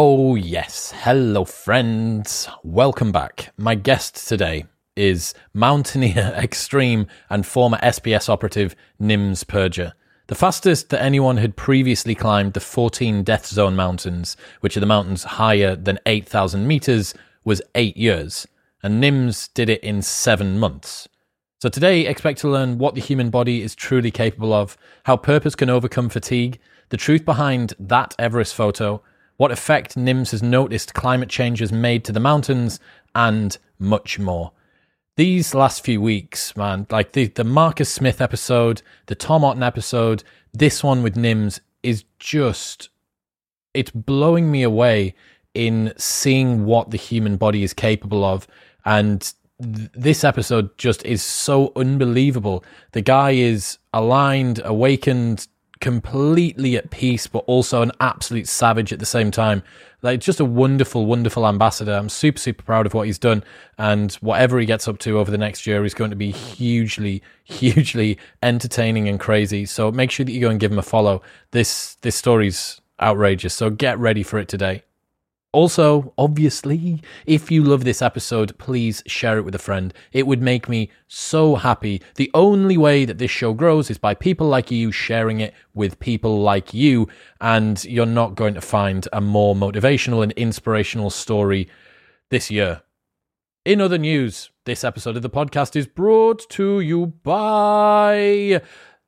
Oh, yes. Hello, friends. Welcome back. My guest today is Mountaineer Extreme and former SBS operative Nims Purja. The fastest that anyone had previously climbed the 14 Death Zone mountains, which are the mountains higher than 8,000 meters, was eight years, and Nims did it in seven months. So today, expect to learn what the human body is truly capable of, how purpose can overcome fatigue, the truth behind that Everest photo, what effect Nims has noticed climate change has made to the mountains, and much more. These last few weeks, man, like the, the Marcus Smith episode, the Tom Otten episode, this one with Nims is just, it's blowing me away in seeing what the human body is capable of. And th- this episode just is so unbelievable. The guy is aligned, awakened, completely at peace, but also an absolute savage at the same time. Like just a wonderful, wonderful ambassador. I'm super, super proud of what he's done, and whatever he gets up to over the next year is going to be hugely, hugely entertaining and crazy. So make sure that you go and give him a follow. This this story's outrageous. So get ready for it today. Also, obviously, if you love this episode, please share it with a friend. It would make me so happy. The only way that this show grows is by people like you sharing it with people like you, and you're not going to find a more motivational and inspirational story this year. In other news, this episode of the podcast is brought to you by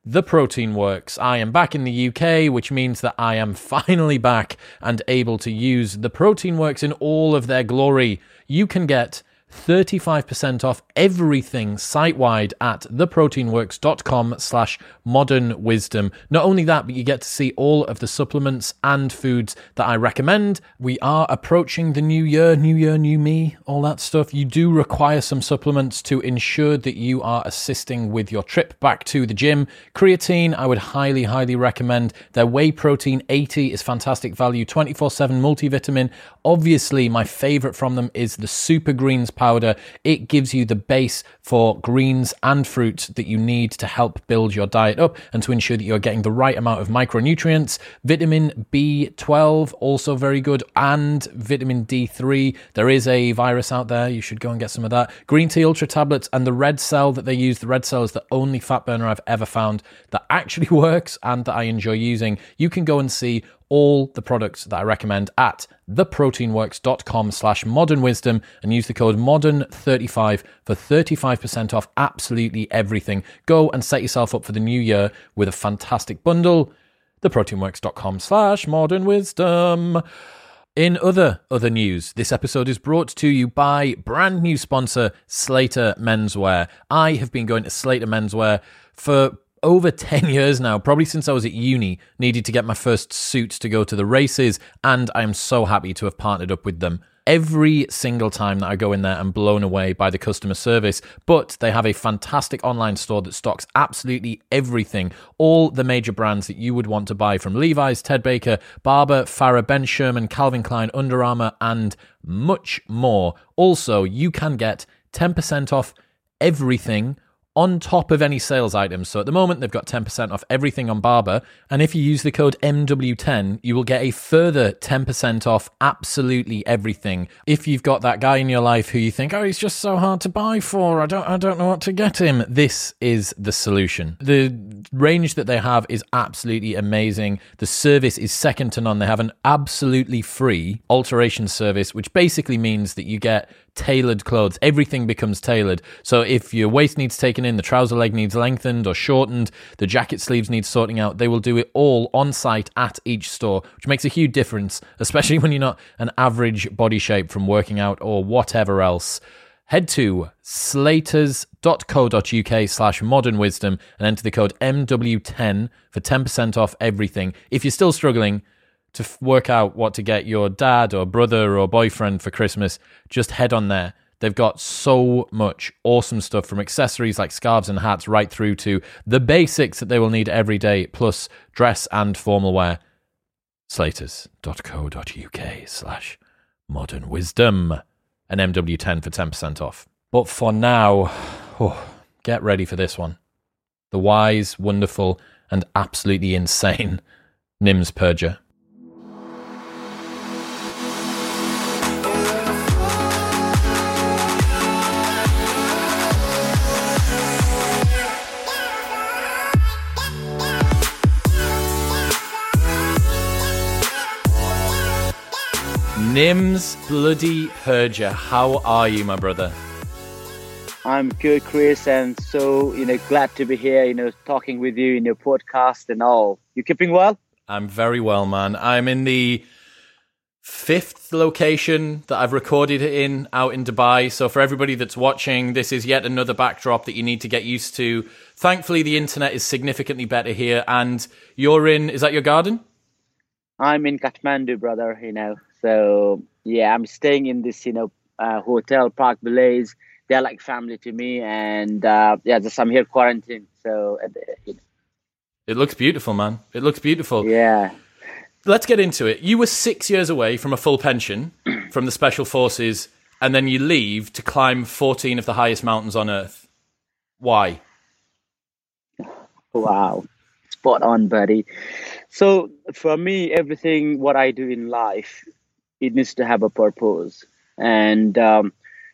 the Protein Works. I am back in the UK, which means that I am finally back and able to use the Protein Works in all of their glory. You can get 35% off everything site-wide at theproteinworks.com slash modern wisdom. Not only that, but you get to see all of the supplements and foods that I recommend. We are approaching the new year, new year, new me, all that stuff. You do require some supplements to ensure that you are assisting with your trip back to the gym. Creatine, I would highly, highly recommend. Their whey protein 80 is fantastic value, 24-7 multivitamin. Obviously, my favorite from them is the super greens powder. It gives you the base for greens and fruits that you need to help build your diet up and to ensure that you're getting the right amount of micronutrients. Vitamin B12, also very good, and vitamin D3. There is a virus out there. You should go and get some of that. Green tea ultra tablets and the red cell that they use. The red cell is the only fat burner I've ever found that actually works and that I enjoy using. You can go and see all the products that I recommend at theproteinworks.com slash modern wisdom and use the code modern35 for 35% off absolutely everything. Go and set yourself up for the new year with a fantastic bundle. Theproteinworks.com slash modern wisdom. In other other news, this episode is brought to you by brand new sponsor Slater Menswear. I have been going to Slater Menswear for over 10 years now, probably since I was at uni, needed to get my first suit to go to the races, and I am so happy to have partnered up with them. Every single time that I go in there, I'm blown away by the customer service. But they have a fantastic online store that stocks absolutely everything. All the major brands that you would want to buy from Levi's, Ted Baker, Barbour, Farah, Ben Sherman, Calvin Klein, Under Armour, and much more. Also, you can get 10% off everything on top of any sales items. So at the moment, they've got 10% off everything on Barbour. And if you use the code MW10, you will get a further 10% off absolutely everything. If you've got that guy in your life who you think, oh, he's just so hard to buy for, I don't, I don't know what to get him, this is the solution. The range that they have is absolutely amazing. The service is second to none. They have an absolutely free alteration service, which basically means that you get tailored clothes. Everything becomes tailored. So if your waist needs taken in, the trouser leg needs lengthened or shortened, the jacket sleeves need sorting out, they will do it all on site at each store, which makes a huge difference, especially when you're not an average body shape from working out or whatever else. Head to slaters.co.uk slash modern wisdom and enter the code MW10 for 10% off everything. If you're still struggling, to f- work out what to get your dad or brother or boyfriend for Christmas, just head on there. They've got so much awesome stuff from accessories like scarves and hats right through to the basics that they will need every day, plus dress and formal wear. Slaters.co.uk slash modern wisdom and MW10 for 10% off. But for now, oh, get ready for this one. The wise, wonderful, and absolutely insane Nims Purja. Nims Bloody Purja, how are you, my brother? I'm good, Chris, and so you know glad to be here. You know, talking with you in your podcast and all. You keeping well? I'm very well, man. I'm in the fifth location that I've recorded in out in Dubai. So for everybody that's watching, this is yet another backdrop that you need to get used to. Thankfully, the internet is significantly better here, and you're in. Is that your garden? I'm in Kathmandu, brother. You know, so yeah, I'm staying in this you know uh, hotel Park Blaze. They're like family to me, and uh, yeah, just I'm here quarantined. So uh, you know. it looks beautiful, man. It looks beautiful. Yeah let's get into it. You were six years away from a full pension from the Special Forces, and then you leave to climb 14 of the highest mountains on Earth. Why? Wow. Spot on, buddy. So, for me, everything what I do in life, it needs to have a purpose. And um,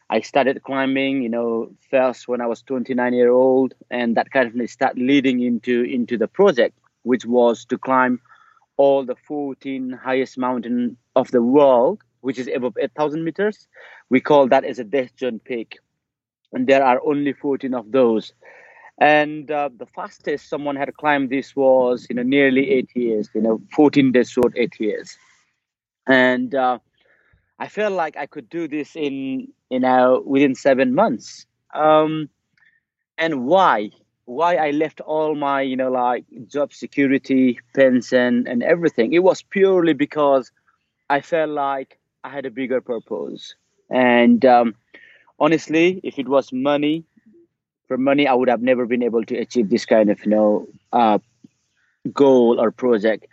I started climbing, you know, first when I was 29 year old, and that kind of started leading into into the project, which was to climb all the 14 highest mountain of the world, which is above 8,000 meters. We call that as a death zone peak. And there are only 14 of those. And uh, the fastest someone had climbed this was, you know, nearly eight years, you know, 14 days short, eight years. And uh, I felt like I could do this in, you know, within seven months. Um, and why? why I left all my, you know, like job security, pension, and everything. It was purely because I felt like I had a bigger purpose. And um, honestly, if it was money, for money, I would have never been able to achieve this kind of, you know, uh, goal or project.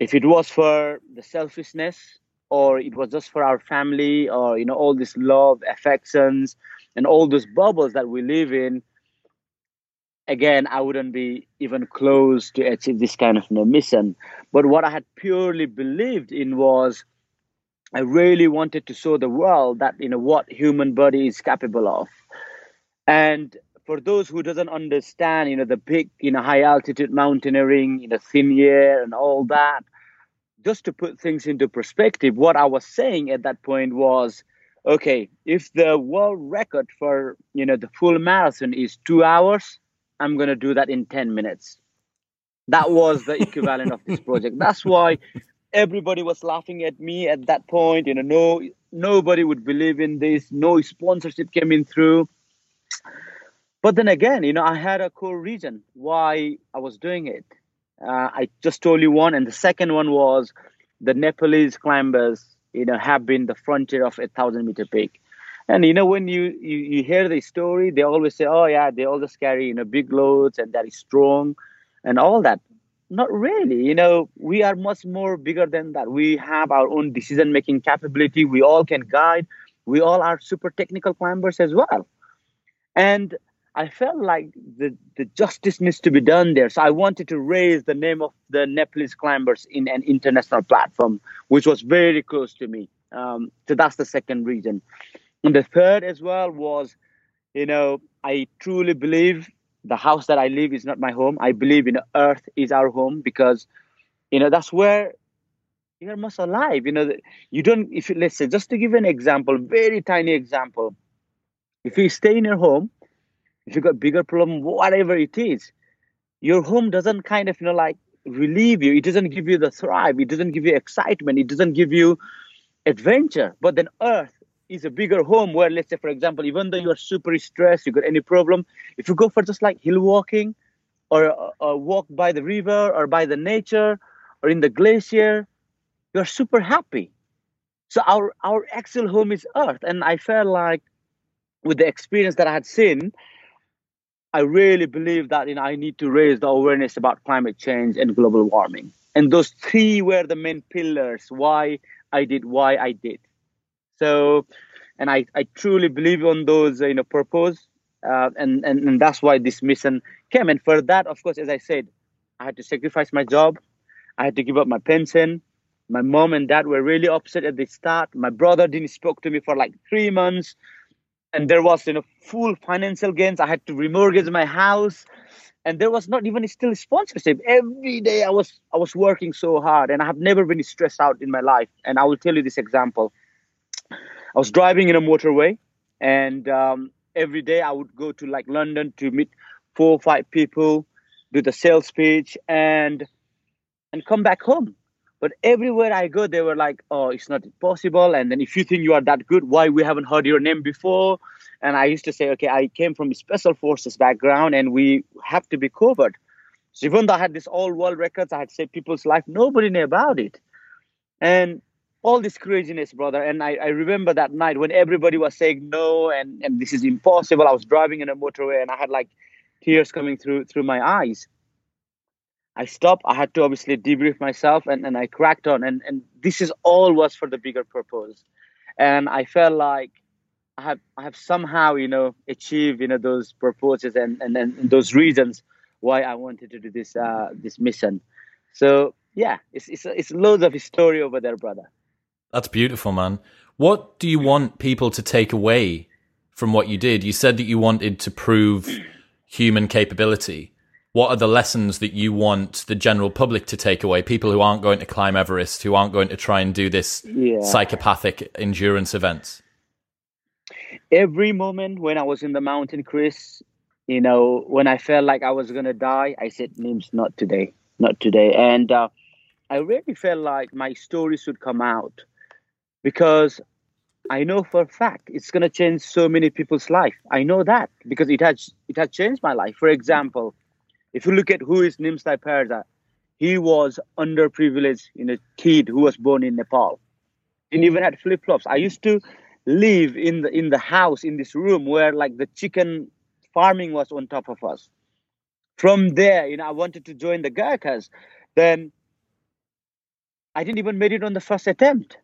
If it was for the selfishness, or it was just for our family, or you know, all this love, affections, and all those bubbles that we live in, again, I wouldn't be even close to achieve this kind of you know, mission. But what I had purely believed in was I really wanted to show the world that you know what human body is capable of. And for those who doesn't understand, you know, the big, you know, high altitude mountaineering, you know, thin air and all that, just to put things into perspective, what I was saying at that point was, okay, if the world record for you know the full marathon is two hours, I'm going to do that in 10 minutes. That was the equivalent of this project. That's why everybody was laughing at me at that point. You know, no, nobody would believe in this. No sponsorship came in through. But then again, you know, I had a core reason why I was doing it. Uh, I just told you one, and the second one was the Nepalese climbers, you know, have been the frontier of a thousand meter peak. And you know, when you, you, you hear the story, they always say, "Oh yeah, they always carry you know big loads and that is strong, and all that." Not really. You know, we are much more bigger than that. We have our own decision making capability. We all can guide. We all are super technical climbers as well. And I felt like the, the justice needs to be done there. So I wanted to raise the name of the Nepalese climbers in an international platform, which was very close to me. Um, so that's the second reason. And the third as well was, you know, I truly believe the house that I live is not my home. I believe in you know, earth is our home because, you know, that's where you're most alive. You know, you don't, if you, let's say, just to give an example, very tiny example, if you stay in your home, if you got bigger problem, whatever it is, your home doesn't kind of, you know, like relieve you. It doesn't give you the thrive. It doesn't give you excitement. It doesn't give you adventure. But then earth, is a bigger home where let's say for example even though you're super stressed you got any problem if you go for just like hill walking or, or walk by the river or by the nature or in the glacier you're super happy so our our actual home is earth and i felt like with the experience that i had seen i really believe that you know i need to raise the awareness about climate change and global warming and those three were the main pillars why i did why i did so, and I, I truly believe on those, you know, purpose. Uh, and, and, and that's why this mission came. And for that, of course, as I said, I had to sacrifice my job. I had to give up my pension. My mom and dad were really upset at the start. My brother didn't spoke to me for like three months. And there was you know full financial gains. I had to remortgage my house, and there was not even still sponsorship. Every day I was I was working so hard, and I have never been stressed out in my life. And I will tell you this example. I was driving in a motorway, and um, every day I would go to like London to meet four or five people, do the sales pitch, and and come back home. But everywhere I go, they were like, "Oh, it's not possible." And then if you think you are that good, why we haven't heard your name before? And I used to say, "Okay, I came from a special forces background, and we have to be covered." So even though I had this all world records, I had saved people's life. Nobody knew about it, and all this craziness, brother. And I, I remember that night when everybody was saying no, and and this is impossible. I was driving in a motorway, and I had like tears coming through through my eyes I stopped. I had to obviously debrief myself and, and I cracked on. And, and this is all was for the bigger purpose. And I felt like I have I have somehow, you know, achieved, you know, those purposes and, and, and those reasons why I wanted to do this uh, this mission. So yeah, it's it's it's loads of story over there, brother. That's beautiful, man. What do you want people to take away from what you did? You said that you wanted to prove human capability what are the lessons that you want the general public to take away? People who aren't going to climb Everest, who aren't going to try and do this yeah. psychopathic endurance events. Every moment when I was in the mountain, Chris, you know, when I felt like I was gonna die, I said, "Nims, not today, not today." And uh, I really felt like my story should come out because I know for a fact it's gonna change so many people's life. I know that because it has it has changed my life. For example if you look at who is Nimsdai Purja, he was underprivileged in a kid who was born in Nepal. And hmm. even had flip flops. I used to live in the in the house in this room where like the chicken farming was on top of us. From there, you know, I wanted to join the Gurkhas. Then I didn't even make it on the first attempt.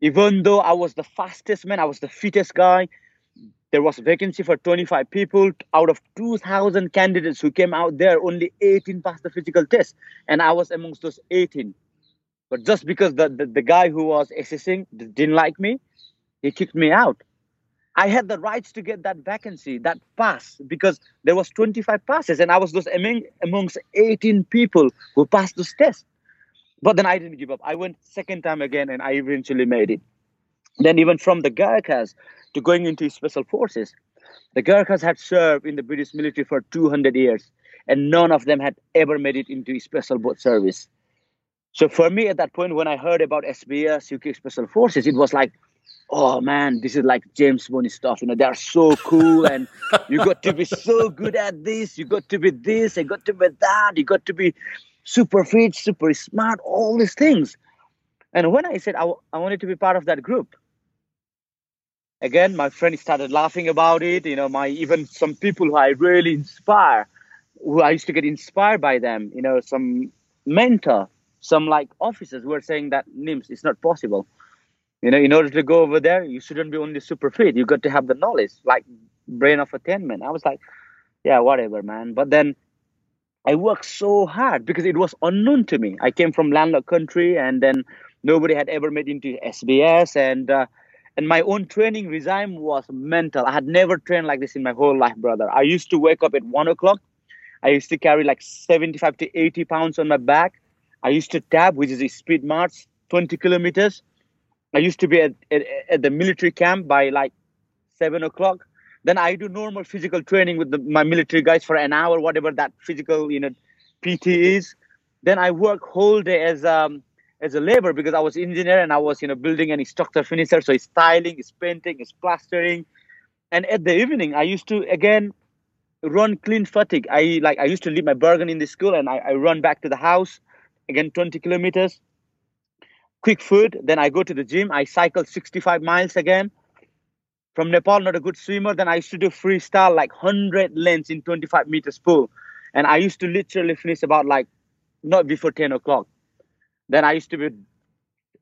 Even though I was the fastest man, I was the fittest guy, there was vacancy for 25 people out of 2000 candidates who came out there only 18 passed the physical test and i was amongst those 18 but just because the, the, the guy who was assessing didn't like me he kicked me out. I had the rights to get that vacancy that pass because there was 25 passes and i was just among, amongst 18 people who passed those tests but then i didn't give up. I went second time again and i eventually made it then even from the Gurkhas, to going into special forces. The Gurkhas had served in the British military for 200 years, and none of them had ever made it into special boat service. So for me, at that point, when I heard about SBS UK Special Forces, it was like, oh man, this is like James Bond stuff. You know, they are so cool, and you got to be so good at this. You got to be this. You got to be that. You got to be super fit, super smart. All these things. And when I said I, I wanted to be part of that group, again my friend started laughing about it you know my even some people who i really inspire who i used to get inspired by them you know some mentor some like officers were saying that nims it's not possible. You know in order to go over there you shouldn't be only super fit. You got to have the knowledge like brain of attainment. I was like yeah whatever man. But then i worked so hard because it was unknown to me. I came from landlocked country and then nobody had ever made into sbs and uh, and my own training regime was mental. I had never trained like this in my whole life, brother. I used to wake up at one o'clock. I used to carry like 75 to 80 pounds on my back. I used to tap, which is a speed march, 20 kilometers. I used to be at, at, at the military camp by like seven o'clock. Then I do normal physical training with the, my military guys for an hour, whatever that physical, you know, PT is. Then I work whole day as um, as a labor because I was engineer and I was you know building any structure finisher. So it's tiling, it's painting, it's plastering. And at the evening, I used to again run clean fatigue. I like I used to leave my burden in the school and I, I run back to the house again 20 kilometers. Quick food. Then I go to the gym. I cycle 65 miles again. From Nepal, not a good swimmer. Then I used to do freestyle like 100 lengths in 25 meters pool. And I used to literally finish about like not before 10 o'clock then I used to be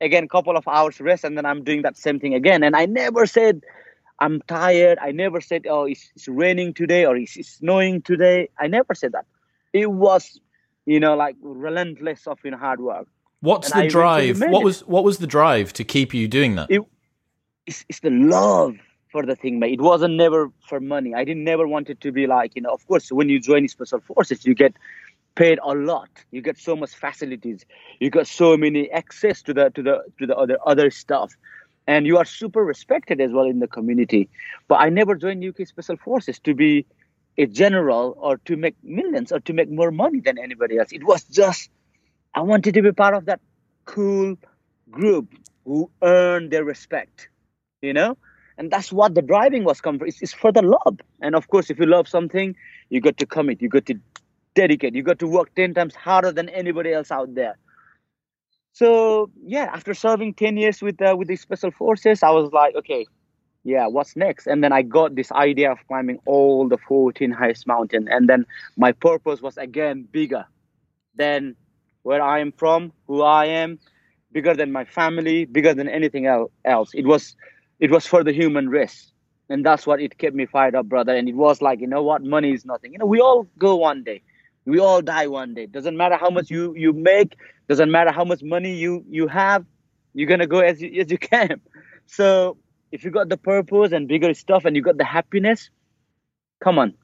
again a couple of hours rest, and then I'm doing that same thing again. And I never said I'm tired. I never said oh it's, it's raining today or it's, it's snowing today. I never said that. It was you know like relentless of know hard work. What's and the I drive? What was what was the drive to keep you doing that? It, it's, it's the love for the thing, mate. It wasn't never for money. I didn't never wanted to be like, you know, of course, when you join special forces, you get paid a lot. You get so much facilities. You got so many access to the to the to the other other stuff. And you are super respected as well in the community. But I never joined UK Special Forces to be a general or to make millions or to make more money than anybody else. It was just I wanted to be part of that cool group who earned their respect, you know? And that's what the driving was come for. It's, it's for the love. And of course, if you love something, you got to commit, you got to dedicate, you got to work 10 times harder than anybody else out there. So yeah, after serving 10 years with uh, with the special forces, I was like, okay, yeah, what's next? And then I got this idea of climbing all the 14 highest mountain. And then my purpose was again bigger than where I am from, who I am, bigger than my family, bigger than anything else. It was it was for the human race. And that's what it kept me fired up, brother. And it was like, you know what, money is nothing. You know, we all go one day. We all die one day. Doesn't matter how much you you make, doesn't matter how much money you you have, you're gonna go as you, as you can. So if you got the purpose and bigger stuff and you got the happiness, come on,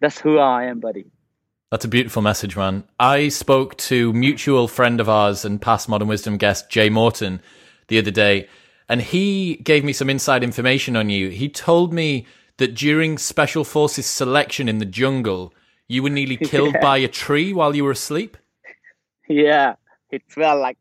that's who I am, buddy. That's a beautiful message, man. I spoke to mutual friend of ours and past Modern Wisdom guest Jay Morton the other day, and he gave me some inside information on you. He told me that during Special Forces selection in the jungle, you were nearly killed yeah. by a tree while you were asleep. Yeah, it felt like.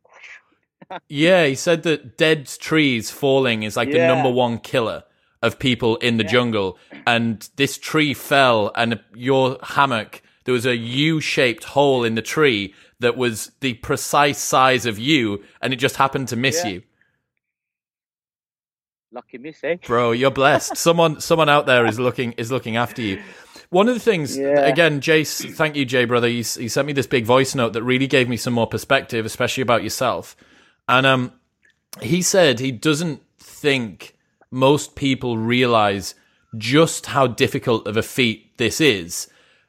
yeah, he said that dead trees falling is like yeah. the number one killer of people in the yeah. jungle. And this tree fell, and your hammock, there was a U shaped hole in the tree that was the precise size of you, and it just happened to miss you. Lucky miss, eh? Bro, you're blessed. someone, someone out there is looking is looking after you. One of the things, yeah. again, Jace, thank you, Jay, brother. You sent me this big voice note that really gave me some more perspective, especially about yourself. And um, he said he doesn't think most people realize just how difficult of a feat this is.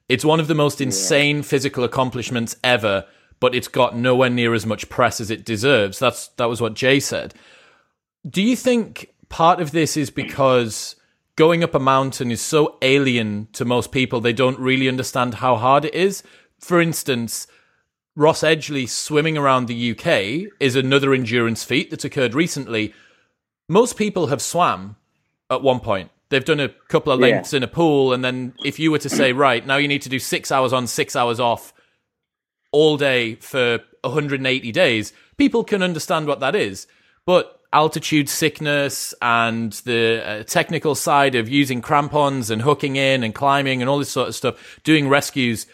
It's one of the most insane yeah. physical accomplishments ever, but it's got nowhere near as much press as it deserves. That's that was what Jay said. Do you think part of this is because going up a mountain is so alien to most people, they don't really understand how hard it is. For instance, Ross Edgley swimming around the UK is another endurance feat that's occurred recently. Most people have swam at one point. They've done a couple of lengths yeah. in a pool, and then if you were to say, right, now you need to do six hours on, six hours off all day for 180 days, people can understand what that is. But altitude sickness and the uh, technical side of using crampons and hooking in and climbing and all this sort of stuff, doing rescues,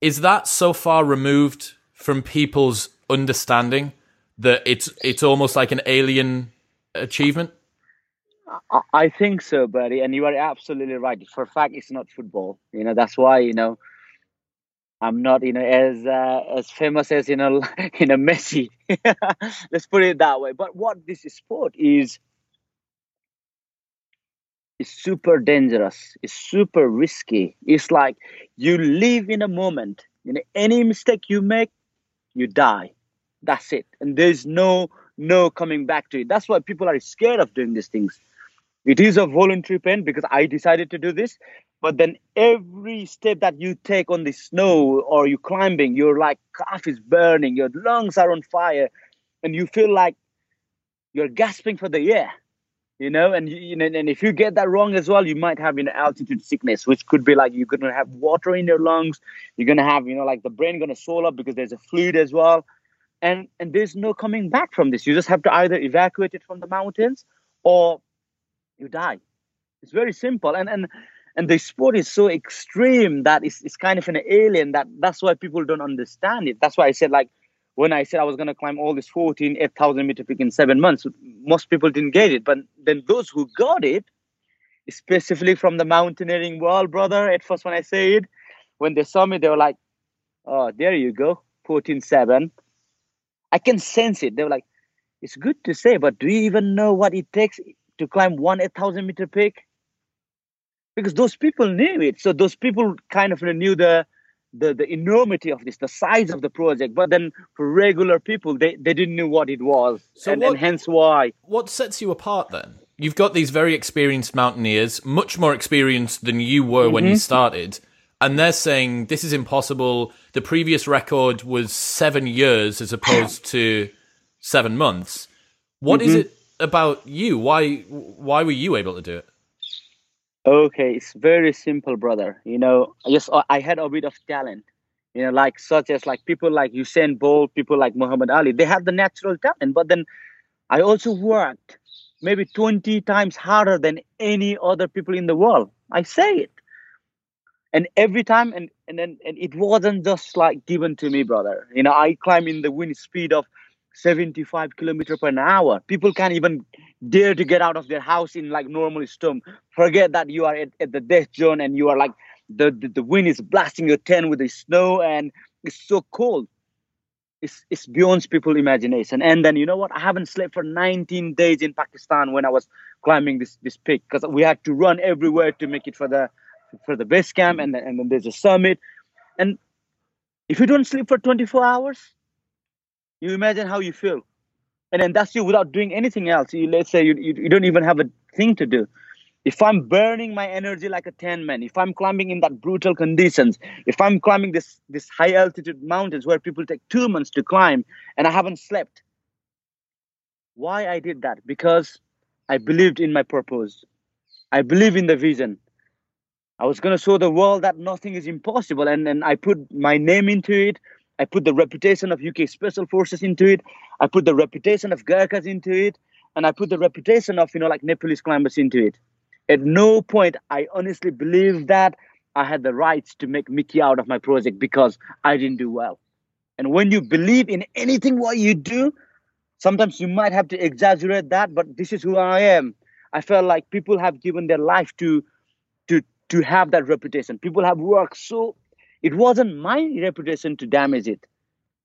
is that so far removed from people's understanding that it's it's almost like an alien achievement? I think so, buddy, and you are absolutely right. For a fact, it's not football. You know that's why you know I'm not, you know, as uh, as famous as you know, you know, Messi. Let's put it that way. But what this sport is is super dangerous. It's super risky. It's like you live in a moment. You know, any mistake you make, you die. That's it, and there's no no coming back to it. That's why people are scared of doing these things. It is a voluntary pain because I decided to do this, but then every step that you take on the snow or you're climbing your like calf is burning your lungs are on fire and you feel like you're gasping for the air you know? And you know and if you get that wrong as well you might have an you know, altitude sickness which could be like you're gonna have water in your lungs you're gonna have you know like the brain gonna swell up because there's a fluid as well. And and there's no coming back from this. You just have to either evacuate it from the mountains or you die. It's very simple. And and and the sport is so extreme that it's, it's kind of an alien that that's why people don't understand it. That's why i said like when i said i was going to climb all this 14 8000 meter peak in seven months most people didn't get it. But then those who got it specifically from the mountaineering world brother at first when i say it when they saw me they were like oh there you go 14 7 i can sense it. They were like it's good to say but do you even know what it takes to climb one 8000 meter peak because those people knew it. So those people kind of knew the the, the enormity of this, the size of the project. But then for regular people, they, they didn't know what it was. So and, what, and hence why. What sets you apart then? you've got these very experienced mountaineers, much more experienced than you were mm-hmm. when you mm-hmm. started, and they're saying this is impossible. The previous record was seven years as opposed to seven months. What mm-hmm. is it about you? Why why were you able to do it? Okay, it's very simple, brother. You know, yes, uh, I had a bit of talent. You know, like such as like people like Usain Bolt, people like Muhammad Ali. They have the natural talent, but then I also worked maybe 20 times harder than any other people in the world. I say it. And every time, and and then and it wasn't just like given to me, brother. You know, I climb in the wind speed of 75 kilometer per hour. People can't even dare to get out of their house in like normal storm. Forget that you are at, at the death zone and you are like the, the, the wind is blasting your tent with the snow and it's so cold it's, it's beyond people's imagination. And then you know what? I haven't slept for 19 days in Pakistan when I was climbing this this peak because we had to run everywhere to make it for the for the base camp, and and then there's a summit. And if you don't sleep for 24 hours, you imagine how you feel. And then that's you without doing anything else. You, let's say you, you, you don't even have a thing to do if i'm burning my energy like a 10 man if i'm climbing in that brutal conditions if i'm climbing this this high altitude mountains where people take two months to climb and i haven't slept why i did that because i believed in my purpose i believe in the vision i was going to show the world that nothing is impossible and and i put my name into it i put the reputation of uk special forces into it i put the reputation of gurkhas into it and i put the reputation of you know like nepalese climbers into it at no point I honestly believe that I had the rights to make Mickey out of my project because I didn't do well. And when you believe in anything what you do, sometimes you might have to exaggerate that, but this is who I am. I felt like people have given their life to to to have that reputation. People have worked so it wasn't my reputation to damage it.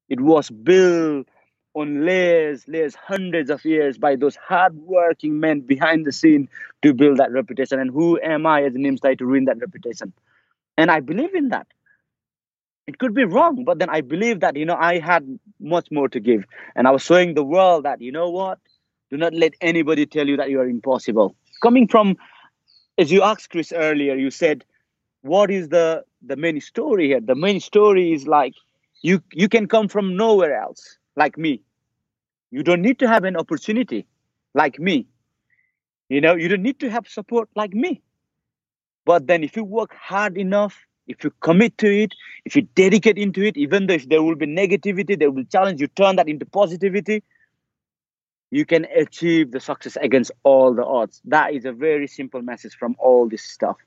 It was built on layers, layers, hundreds of years by those hardworking men behind the scene to build that reputation. And who am I as an Nimsdai to ruin that reputation? And I believe in that. It could be wrong, but then I believe that, you know, I had much more to give. And I was showing the world that, you know what? Do not let anybody tell you that you are impossible. Coming from, as you asked Chris earlier, you said, what is the the main story here? The main story is like you you can come from nowhere else like me. You don't need to have an opportunity like me. You know, you don't need to have support like me. But then if you work hard enough, if you commit to it, if you dedicate into it, even though if there will be negativity, there will challenge, you turn that into positivity, you can achieve the success against all the odds. That is a very simple message from all this stuff.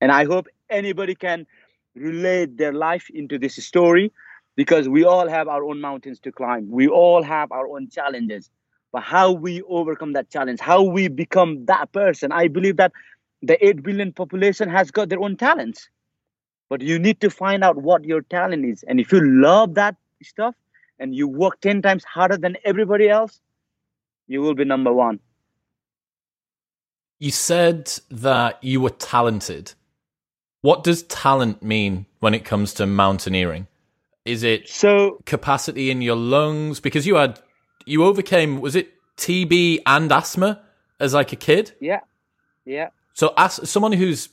And I hope anybody can relate their life into this story because we all have our own mountains to climb. We all have our own challenges. But how we overcome that challenge, how we become that person, I believe that the 8 billion population has got their own talents. But you need to find out what your talent is. And if you love that stuff and you work 10 times harder than everybody else, you will be number one. You said that you were talented. What does talent mean when it comes to mountaineering? Is it so capacity in your lungs? Because you had you overcame was it TB and asthma as like a kid? Yeah, yeah. So as someone who's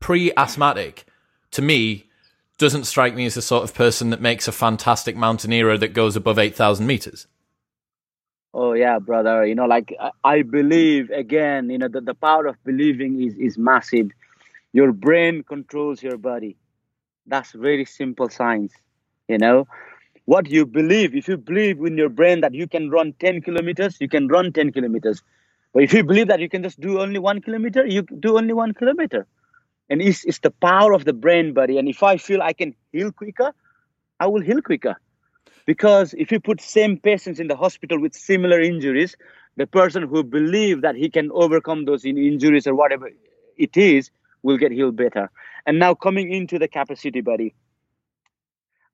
pre-asthmatic, to me, doesn't strike me as the sort of person that makes a fantastic mountaineer that goes above eight thousand meters. Oh yeah, brother. You know, like I believe again. You know, the, the power of believing is is massive. Your brain controls your body. That's very simple science you know? What you believe if you believe in your brain that you can run 10 kilometers you can run 10 kilometers. But if you believe that you can just do only one kilometer you do only one kilometer. And it's, it's the power of the brain buddy. And if i feel i can heal quicker i will heal quicker. Because if you put same patients in the hospital with similar injuries the person who believe that he can overcome those injuries or whatever it is will get healed better and now coming into the capacity buddy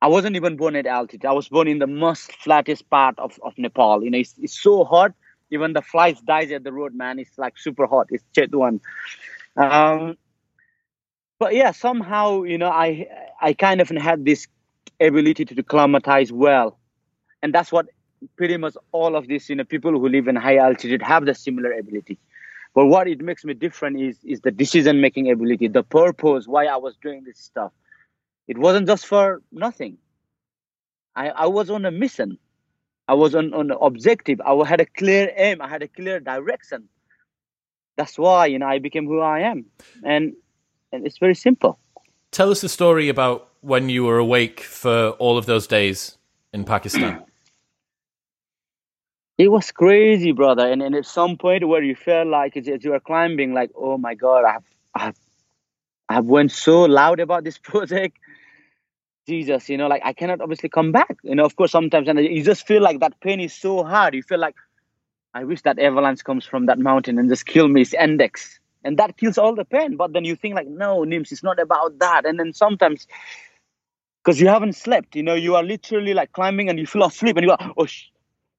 I wasn't even born at altitude. I was born in the most flattest part of, of Nepal. You know, it's, it's so hot. Even the flies dies at the road, man. It's like super hot. It's Chitwan. Um, but yeah, somehow, you know, I I kind of had this ability to acclimatize well. And that's what pretty much all of this, you know, people who live in high altitude have the similar ability. But what it makes me different is is the decision making ability the purpose why i was doing this stuff. It wasn't just for nothing. I i was on a mission. I was on on an objective. I had a clear aim. I had a clear direction. That's why you know i became who i am. And and it's very simple. Tell us the story about when you were awake for all of those days in pakistan it was crazy, brother. And, and at some point where you felt like as, as you were climbing, like, oh my God, I've, I've, I've went so loud about this project. Jesus, you know, like I cannot obviously come back. You know, of course, sometimes and you just feel like that pain is so hard. You feel like I wish that avalanche comes from that mountain and just kill me. It's index. And that kills all the pain. But then you think like, no, Nims, it's not about that. And then sometimes because you haven't slept, you know, you are literally like climbing and you feel asleep and you go, oh, sh-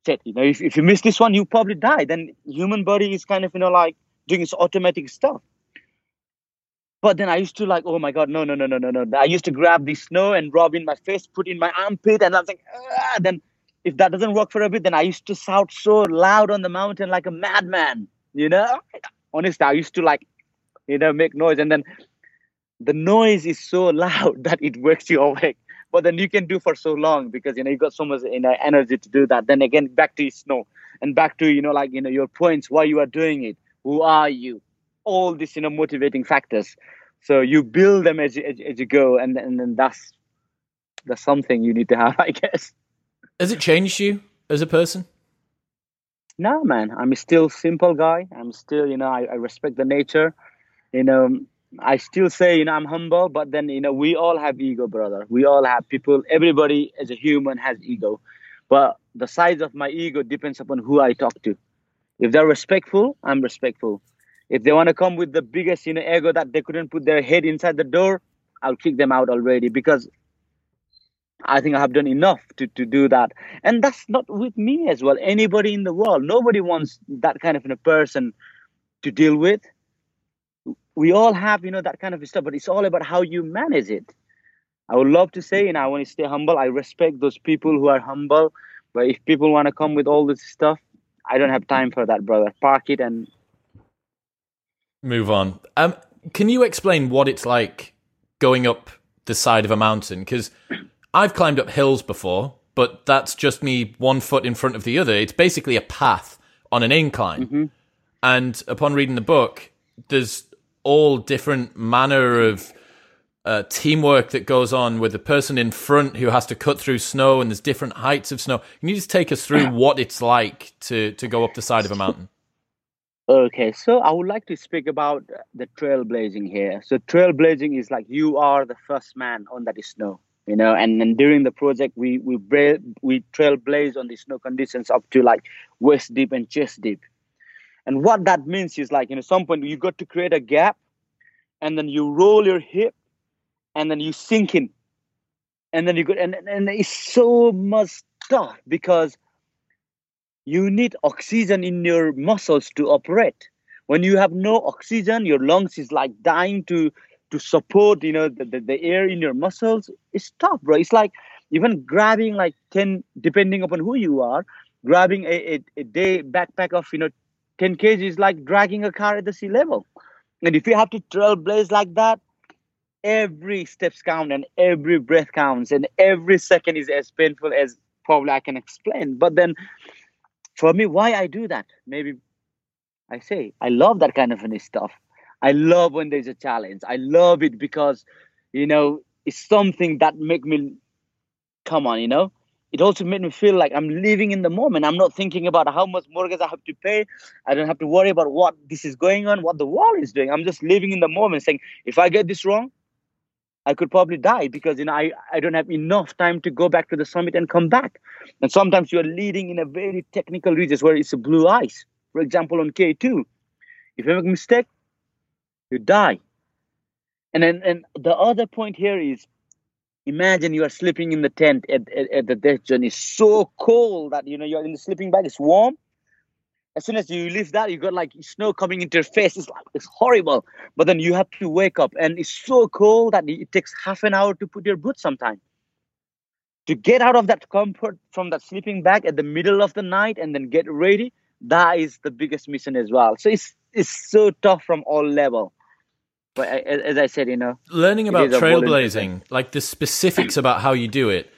you know, if, if you miss this one, you probably die. Then human body is kind of, you know, like doing its automatic stuff. But then I used to like, oh my god, no, no, no, no, no, no. I used to grab the snow and rub in my face, put in my armpit, and I was like, ah! then if that doesn't work for a bit, then I used to shout so loud on the mountain like a madman. You know, honestly, I used to like, you know, make noise, and then the noise is so loud that it wakes you awake but then you can do for so long because you know you got so much you know energy to do that. Then again back to snow and back to you know like you know your points why you are doing it. Who are you? All these you know motivating factors. So you build them as you, as, as you go and, and then that's that's something you need to have i guess. Has it changed you as a person? No man. I'm still simple guy. I'm still you know I, I respect the nature. You know I still say, you know, I'm humble, but then, you know, we all have ego, brother. We all have people, everybody as a human has ego. But the size of my ego depends upon who I talk to. If they're respectful, I'm respectful. If they want to come with the biggest, you know, ego that they couldn't put their head inside the door, I'll kick them out already because I think I have done enough to, to do that. And that's not with me as well. Anybody in the world, nobody wants that kind of a person to deal with we all have you know that kind of stuff but it's all about how you manage it. I would love to say you know i want to stay humble i respect those people who are humble but if people want to come with all this stuff i don't have time for that brother. Park it and move on. Um can you explain what it's like going up the side of a mountain? Because i've climbed up hills before but that's just me one foot in front of the other. It's basically a path on an incline. Mm-hmm. and upon reading the book there's all different manner of uh, teamwork that goes on with the person in front who has to cut through snow and there's different heights of snow. Can you just take us through what it's like to, to go up the side of a mountain? Okay, so I would like to speak about the trailblazing here. So trailblazing is like you are the first man on that snow, you know. And then during the project, we we bra- we trailblaze on the snow conditions up to like waist deep and chest deep. And what that means is like, you know, some point you got to create a gap and then you roll your hip and then you sink in. And then you go, and, and it's so much tough because you need oxygen in your muscles to operate. When you have no oxygen, your lungs is like dying to to support, you know, the, the, the air in your muscles. It's tough, bro. It's like even grabbing like 10, depending upon who you are, grabbing a, a, a day backpack of, you know, 10 kg is like dragging a car at the sea level. And if you have to trailblaze like that, every steps count and every breath counts and every second is as painful as probably I can explain. But then for me, why I do that? Maybe I say I love that kind of stuff. I love when there's a challenge. I love it because, you know, it's something that make me come on, you know it also made me feel like I'm living in the moment. I'm not thinking about how much mortgage I have to pay. I don't have to worry about what this is going on, what the world is doing. I'm just living in the moment, saying, if I get this wrong, I could probably die because you know I, I don't have enough time to go back to the summit and come back. And sometimes you're leading in a very technical regions where it's a blue ice. For example, on K2, if you make a mistake, you die. And then and the other point here is imagine you are sleeping in the tent at, at, at the death journey. It's so cold that you know you're in the sleeping bag. It's warm. As soon as you leave that you got like snow coming into your face. It's like it's horrible. But then you have to wake up and it's so cold that it takes half an hour to put your boots sometime. To get out of that comfort from that sleeping bag at the middle of the night and then get ready that is the biggest mission as well. So it's it's so tough from all level. But as I said, you know, learning about trailblazing, like the specifics about how you do it,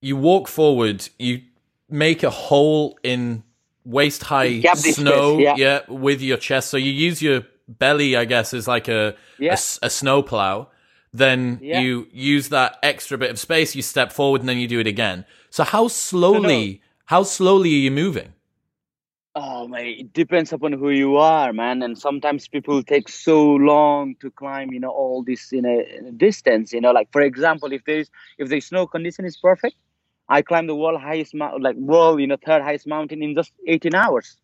you walk forward, you make a hole in waist high snow, yeah. yeah. with your chest. So you use your belly, I guess, as like a yeah. a, a snow plow. Then Yeah. you use that extra bit of space, you step forward, and then you do it again. So how slowly, how slowly are you moving? Oh mate, it depends upon who you are, man. And sometimes people take so long to climb, you know, all this in a, distance. You know, like for example, if there's if the snow condition is perfect, I climb the world highest mountain, like world, you know, third highest mountain in just 18 hours.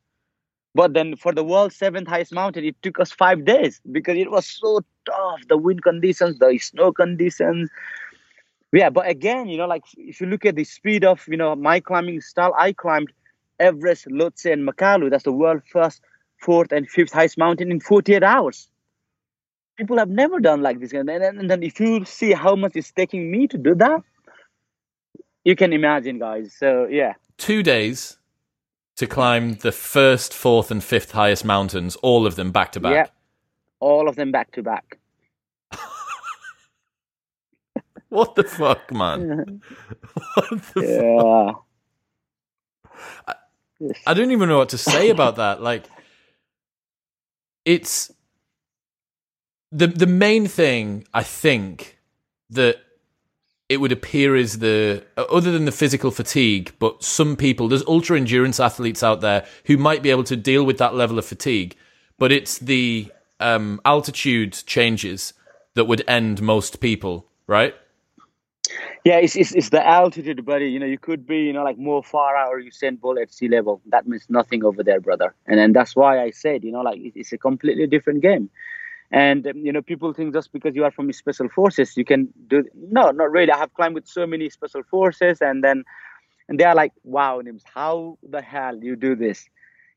But then for the world seventh highest mountain, it took us five days because it was so tough. The wind conditions, the snow conditions. Yeah, but again, you know, like if you look at the speed of, you know, my climbing style, I climbed Everest, Lhotse, and Makalu. That's the world's first, fourth, and fifth highest mountain in 48 hours. People have never done like this. And then, and then if you see how much it's taking me to do that, you can imagine, guys. So, yeah. Two days to climb the first, fourth, and fifth highest mountains, all of them back to back. Yeah. All of them back to back. What the fuck, man? what the Yeah. Yes. I don't even know what to say about that. Like, it's the the main thing I think that it would appear is the other than the physical fatigue, but some people there's ultra endurance athletes out there who might be able to deal with that level of fatigue, but it's the um, altitude changes that would end most people, right? Yeah, it's, it's it's the altitude, buddy. You know, you could be, you know, like Mo Farah out or Usain Bolt at sea level. That means nothing over there, brother. And then that's why I said, you know, like it- it's a completely different game. And um, you know, people think just because you are from special forces, you can do. No, not really. I have climbed with so many special forces, and then, and they are like, "Wow, Nims, how the hell you do this?"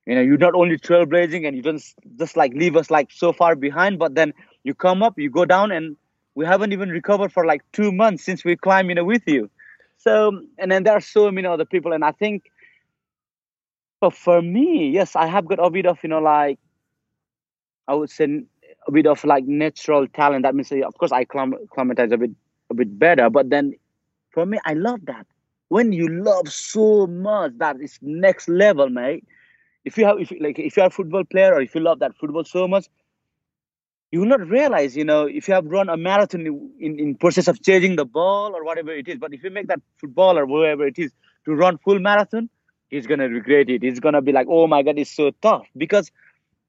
You know, you're not only trailblazing, and you don't just like leave us like so far behind, but then you come up, you go down, and we haven't even recovered for like two months since we climbed, you know, with you. So, and then there are so many other people, and I think, but for me, yes, I have got a bit of, you know, like, I would say a bit of like natural talent. That means, of course, I clim- climatize a bit, a bit better. But then, for me, I love that. When you love so much, that is next level, mate. If you have, if like, if you are a football player or if you love that football so much, you will not realize, you know, if you have run a marathon in, in, process of chasing the ball or whatever it is. But if you make that footballer, whoever it is, to run full marathon, he's gonna regret it. He's gonna be like, oh my god, it's so tough because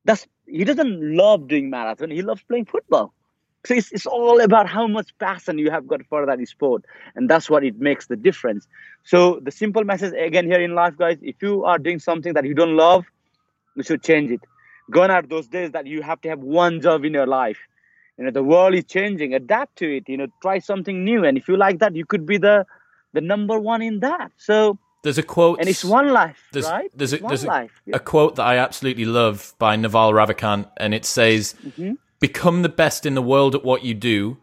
that's he doesn't love doing marathon. He loves playing football. So it's, it's all about how much passion you have got for that sport, and that's what it makes the difference. So the simple message again here in life, guys: if you are doing something that you don't love, you should change it. Gone are those days that you have to have one job in your life. You know, the world is changing. Adapt to it. You know, try something new. And if you like that, you could be the the number one in that. So, There's a quote, and it's one life, there's, right? There's a, one there's a, life. Yeah. a quote that I absolutely love by Naval Ravikant, and it says, Mm-hmm. "Become the best in the world at what you do.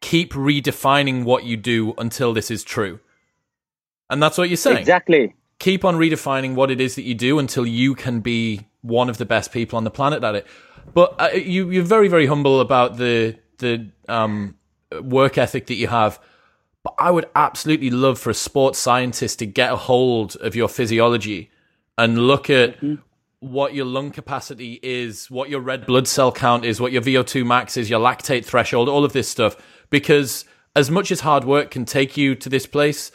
Keep redefining what you do until this is true." And that's what you're saying. Exactly. Keep on redefining what it is that you do until you can be one of the best people on the planet at it. But uh, you, you're very, very humble about the the um, work ethic that you have. But I would absolutely love for a sports scientist to get a hold of your physiology and look at what your lung capacity is, what your red blood cell count is, what your VO2 max is, your lactate threshold, all of this stuff. Because as much as hard work can take you to this place,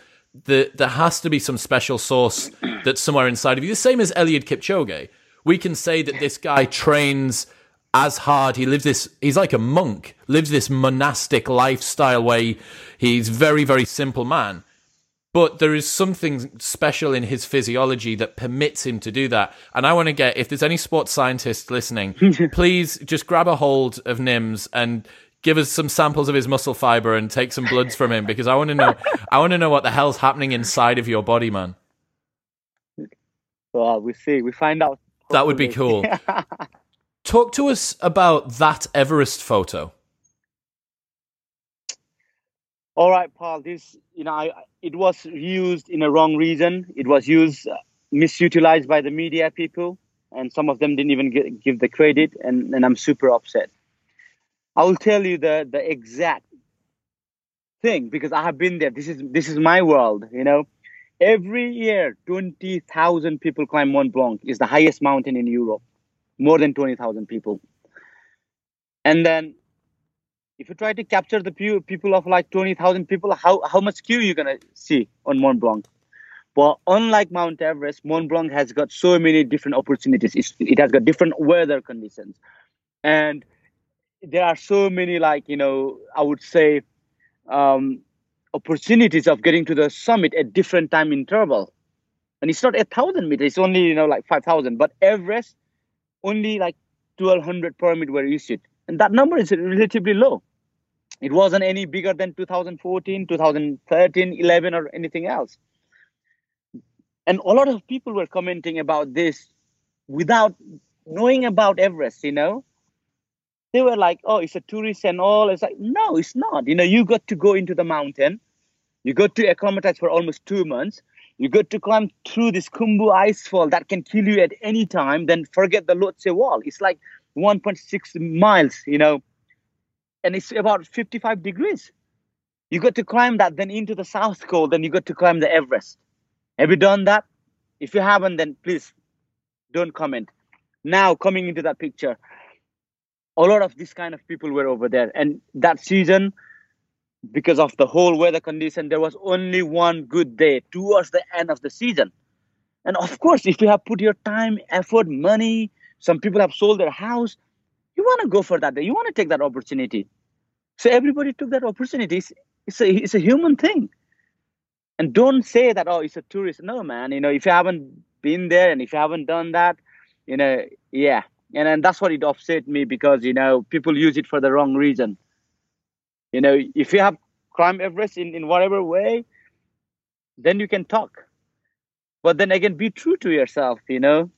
the, there has to be some special source that's somewhere inside of you. The same as Eliud Kipchoge. We can say that this guy trains as hard. He lives this, he's like a monk, lives this monastic lifestyle way. he, he's very, very simple man. But there is something special in his physiology that permits him to do that. And I want to get, if there's any sports scientists listening, please just grab a hold of Nims and give us some samples of his muscle fiber and take some bloods from him because I want to know, I want to know what the hell's happening inside of your body, man. Well, we see. We find out. That would be cool. Talk to us about that Everest photo. All right, Paul. This, you know, I, it was used in a wrong reason. It was used, uh, misutilized by the media people. and some of them didn't even get, give the credit, and, and I'm super upset. I will tell you the the exact thing because I have been there. This is this is my world, you know. Every year, twenty thousand people climb Mont Blanc. is the highest mountain in Europe. More than twenty thousand people. And then, if you try to capture the people of like twenty thousand people, how how much queue you gonna see on Mont Blanc? But unlike Mount Everest, Mont Blanc has got so many different opportunities. It's, it has got different weather conditions, and there are so many like you know I would say um, opportunities of getting to the summit at different time interval. And it's not a thousand meters; it's only you know like five thousand. But Everest, only like twelve hundred permit were issued, and that number is relatively low. It wasn't any bigger than 2014, 2013, 11, or anything else and a lot of people were commenting about this without knowing about Everest, you know. They were like, oh, it's a tourist and all. It's like, no, it's not. You know, you got to go into the mountain. You got to acclimatize for almost two months. You got to climb through this Khumbu ice fall that can kill you at any time. Then forget the Lhotse wall. It's like 1.6 miles, you know, and it's about 55 degrees. You got to climb that, then into the South Col, then you got to climb the Everest. Have you done that? If you haven't, then please don't comment. Now, coming into that picture, a lot of these kind of people were over there. And that season, because of the whole weather condition, there was only one good day towards the end of the season. And of course, if you have put your time, effort, money, some people have sold their house, you want to go for that day. You want to take that opportunity. So everybody took that opportunity. It's, it's, a, it's a human thing and don't say that oh it's a tourist no man you know if you haven't been there and if you haven't done that you know yeah and then that's what it upset me because you know people use it for the wrong reason you know if you have climbed everest in, in whatever way then you can talk but then again be true to yourself you know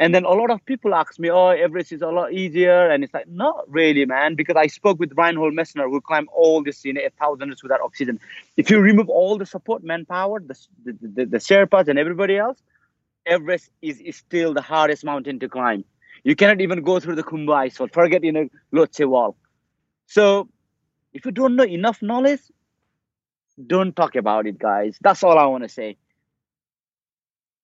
and then a lot of people ask me, oh, Everest is a lot easier. And it's like, not really, man, because I spoke with Reinhold Messner, who climbed all this, you know, thousands without oxygen. If you remove all the support manpower, the, the, the, the Sherpas and everybody else, Everest is, is still the hardest mountain to climb. You cannot even go through the Khumbu ice. Forget, you know, Lhotse wall. So if you don't know enough knowledge, don't talk about it, guys. That's all I want to say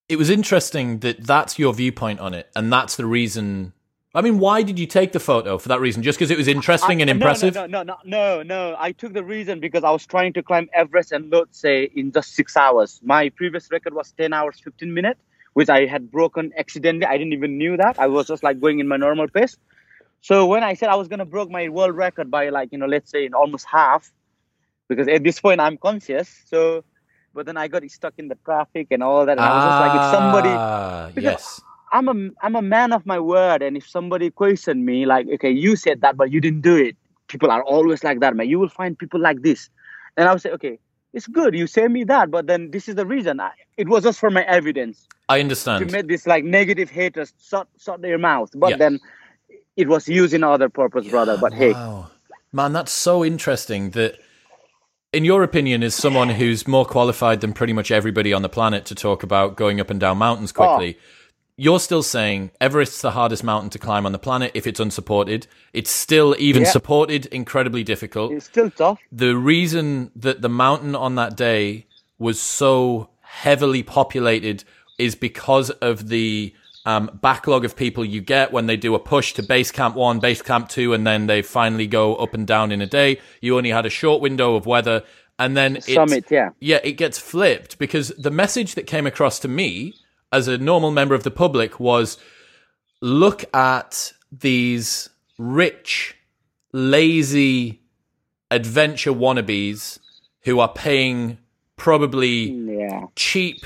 it was interesting that that's your viewpoint on it, and that's the reason. I mean, why did you take the photo for that reason? Just because it was interesting I, and impressive? No, no, no, no, no, no. I took the reason because I was trying to climb Everest and Lhotse in just six hours. My previous record was ten hours fifteen minutes, which I had broken accidentally. I didn't even knew that. I was just like going in my normal pace. So when I said I was gonna break my world record by like you know let's say in almost half, because at this point I'm conscious. So but then I got stuck in the traffic and all that. And ah, I was just like, if somebody, ah, yes, I'm a I'm a man of my word, and if somebody questioned me, like, okay, you said that, but you didn't do it. People are always like that, man. You will find people like this, and I would say, okay, it's good you say me that, but then this is the reason. I, it was just for my evidence. I understand. To make this like negative haters shut shut their mouth, but yeah. then it was used in other purpose, yeah, brother. But wow. hey, man, that's so interesting that in your opinion, is someone who's more qualified than pretty much everybody on the planet to talk about going up and down mountains ah. quickly. Oh. You're still saying Everest's the hardest mountain to climb on the planet if it's unsupported. It's still, even supported, incredibly difficult. It's still tough. The reason that the mountain on that day was so heavily populated is because of the um, backlog of people you get when they do a push to base camp one, base camp two, and then they finally go up and down in a day. You only had a short window of weather, and then summit, yeah, yeah, it gets flipped because the message that came across to me as a normal member of the public was, look at these rich, lazy adventure wannabes who are paying probably yeah. cheap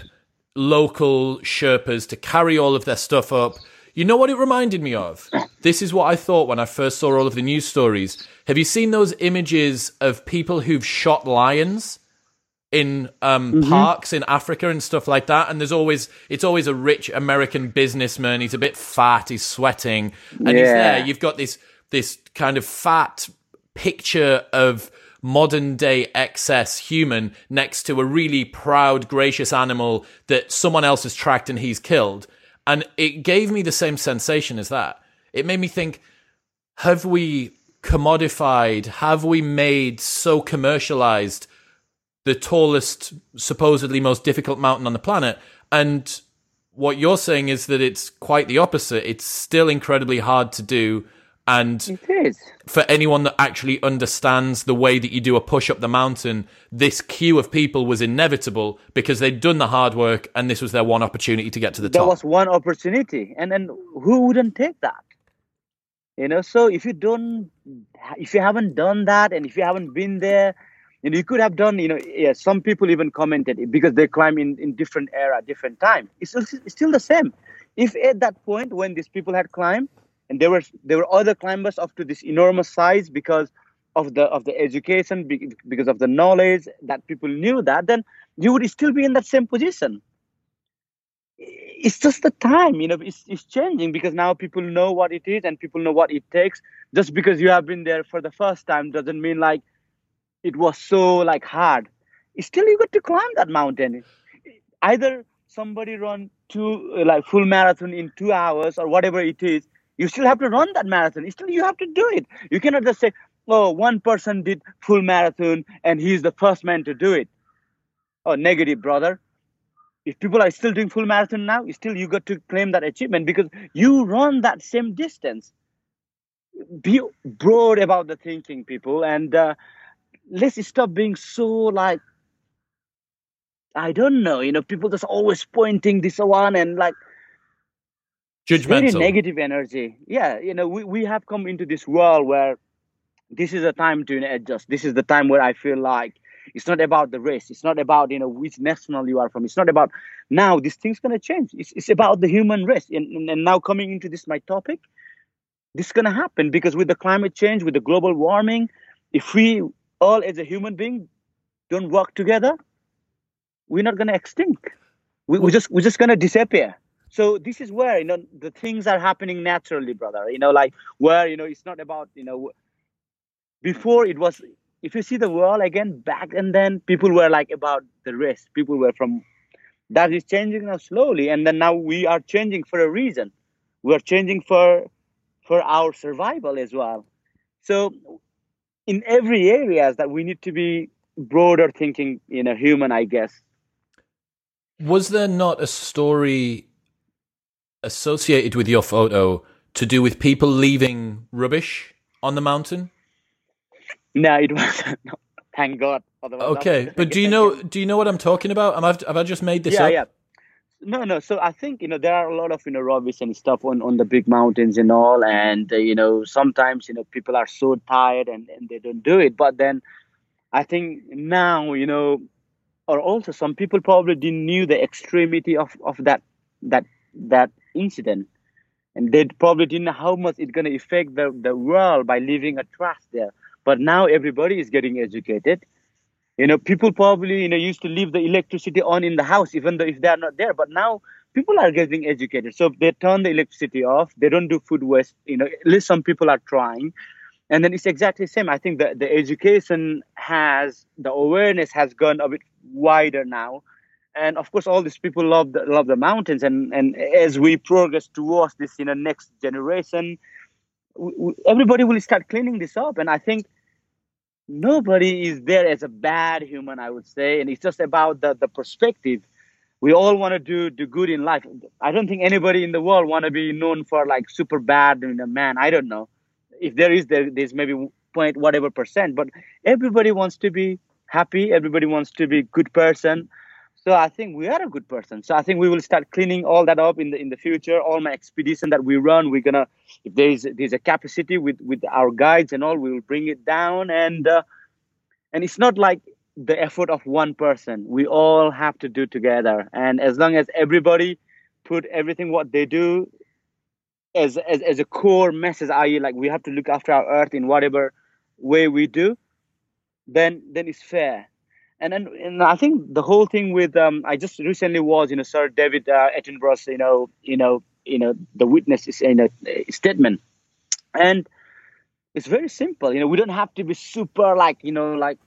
local Sherpas to carry all of their stuff up. You know what it reminded me of? This is what I thought when I first saw all of the news stories. Have you seen those images of people who've shot lions in um, mm-hmm. parks in Africa and stuff like that? And there's always it's always a rich American businessman. He's a bit fat. He's sweating, and yeah. he's there. You've got this this kind of fat picture of modern day excess human next to a really proud, gracious animal that someone else has tracked and he's killed. And it gave me the same sensation as that. It made me think, have we commodified, have we made so commercialized the tallest, supposedly most difficult mountain on the planet? And what you're saying is that it's quite the opposite. It's still incredibly hard to do. And it is. for anyone that actually understands the way that you do a push up the mountain, this queue of people was inevitable because they'd done the hard work and this was their one opportunity to get to the there top. There was one opportunity. And then who wouldn't take that? You know, so if you don't, if you haven't done that and if you haven't been there, you know, you could have done, you know, yeah, some people even commented because they climb in, in different era, different time. It's still, it's still the same. If at that point when these people had climbed, and there were there were other climbers up to this enormous size because of the of the education because of the knowledge that people knew that then you would still be in that same position it's just the time you know it's, it's changing because now people know what it is and people know what it takes just because you have been there for the first time doesn't mean like it was so like hard still you got to climb that mountain either somebody run two like full marathon in two hours or whatever it is you still have to run that marathon. Still, you have to do it. You cannot just say, "Oh, one person did full marathon and he's the first man to do it." Oh, negative, brother. If people are still doing full marathon now, still you got to claim that achievement because you run that same distance. Be broad about the thinking, people, and uh, let's stop being so like I don't know. You know, people just always pointing this one and like Judgmental. Very negative energy. Yeah, you know, we, we have come into this world where this is a time to adjust. This is the time where I feel like it's not about the race. It's not about you know which national you are from. It's not about now. This thing's gonna change. It's, it's about the human race. And, and, and now coming into this my topic, this is gonna happen because with the climate change, with the global warming, if we all as a human being don't work together, we're not gonna extinct. We, we're just we're just gonna disappear. So this is where you know the things are happening naturally brother. You know like where you know it's not about you know before it was if you see the world again back and then people were like about the race people were from that is changing now slowly and then now we are changing for a reason. We're changing for for our survival as well. So in every areas that we need to be broader thinking you know human i guess was there not a story associated with your photo to do with people leaving rubbish on the mountain? No, it wasn't. Thank God. Okay, but do you know do you know what I'm talking about? Am I, have I just made this yeah, up? Yeah, No, no. So I think you know there are a lot of you know rubbish and stuff on on the big mountains and all, and uh, you know sometimes you know people are so tired and and they don't do it. But then I think now you know, or also some people probably didn't knew the extremity of of that that that incident and they probably didn't know how much it's going to affect the, the world by leaving a trash there but now everybody is getting educated you know people probably you know used to leave the electricity on in the house even though if they are not there. But now people are getting educated. So they turn the electricity off. They don't do food waste you know at least some people are trying. And then it's exactly the same. I think that the education has the awareness has gone a bit wider now. And of course all these people love the, love the mountains. And and as we progress towards this you know next generation we, we, everybody will start cleaning this up. And i think nobody is there as a bad human i would say. And it's just about the the perspective. We all want to do do good in life. I don't think anybody in the world want to be known for like super bad you know man. I don't know. If there is there, there's maybe point whatever percent. But everybody wants to be happy. Everybody wants to be good person so I think we are a good person. So I think we will start cleaning all that up in the in the future. All my expedition that we run, we're gonna if there's there's a capacity with with our guides and all, we will bring it down. And uh, and it's not like the effort of one person. We all have to do together. And as long as everybody put everything what they do as as, as a core message, i.e., like we have to look after our earth in whatever way we do, then then it's fair and then and I think the whole thing with um, I just recently was you know Sir David uh, Attenborough's you know you know you know the witness is in a statement, and it's very simple. You know we don't have to be super like you know like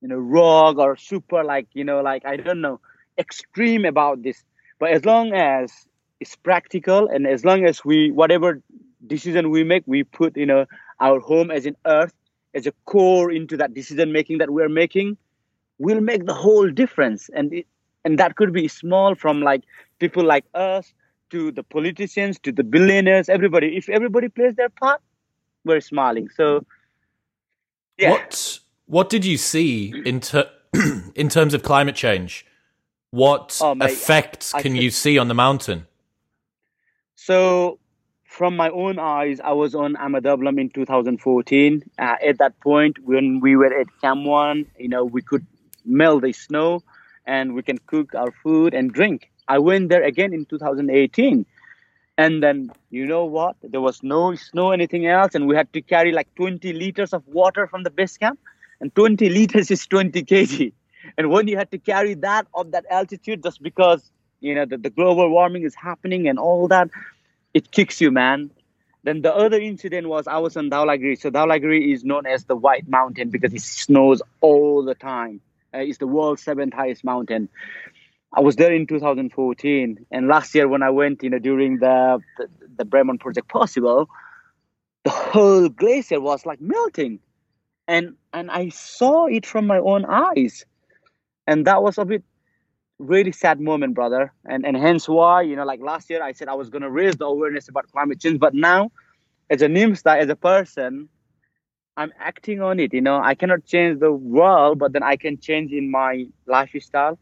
you know rogue or super like you know like I don't know extreme about this, but as long as it's practical, and as long as we whatever decision we make, we put you know our home as in Earth as a core into that decision making that we're making, will make the whole difference. And it, and that could be small from like people like us to the politicians to the billionaires, everybody. If everybody plays their part, we're smiling. So, yeah. What what did you see in ter- in terms of climate change? What oh, mate, effects I, can I, you see on the mountain? So, from my own eyes, I was on Ama Dablam in 2014. Uh, at that point, when we were at Camp One, you know, we could melt the snow and we can cook our food and drink. I went there again in 2018. And then, you know what? There was no snow, anything else. And we had to carry like 20 liters of water from the base camp. And 20 liters is 20 kg. And when you had to carry that up that altitude, just because, you know, the, the global warming is happening and all that, it kicks you, man. Then the other incident was I was on Dhaulagiri. So Dhaulagiri is known as the White Mountain because it snows all the time. Uh, it's the world's seventh highest mountain. I was there in 2014, and last year when I went, you know, during the the, the Brahman Project Possible, the whole glacier was like melting, and and I saw it from my own eyes, and that was a bit really sad moment, brother. And and hence why, you know, like last year I said I was gonna raise the awareness about climate change, but now as a Nimsdai, as a person, I'm acting on it. You know, I cannot change the world, but then I can change in my lifestyle.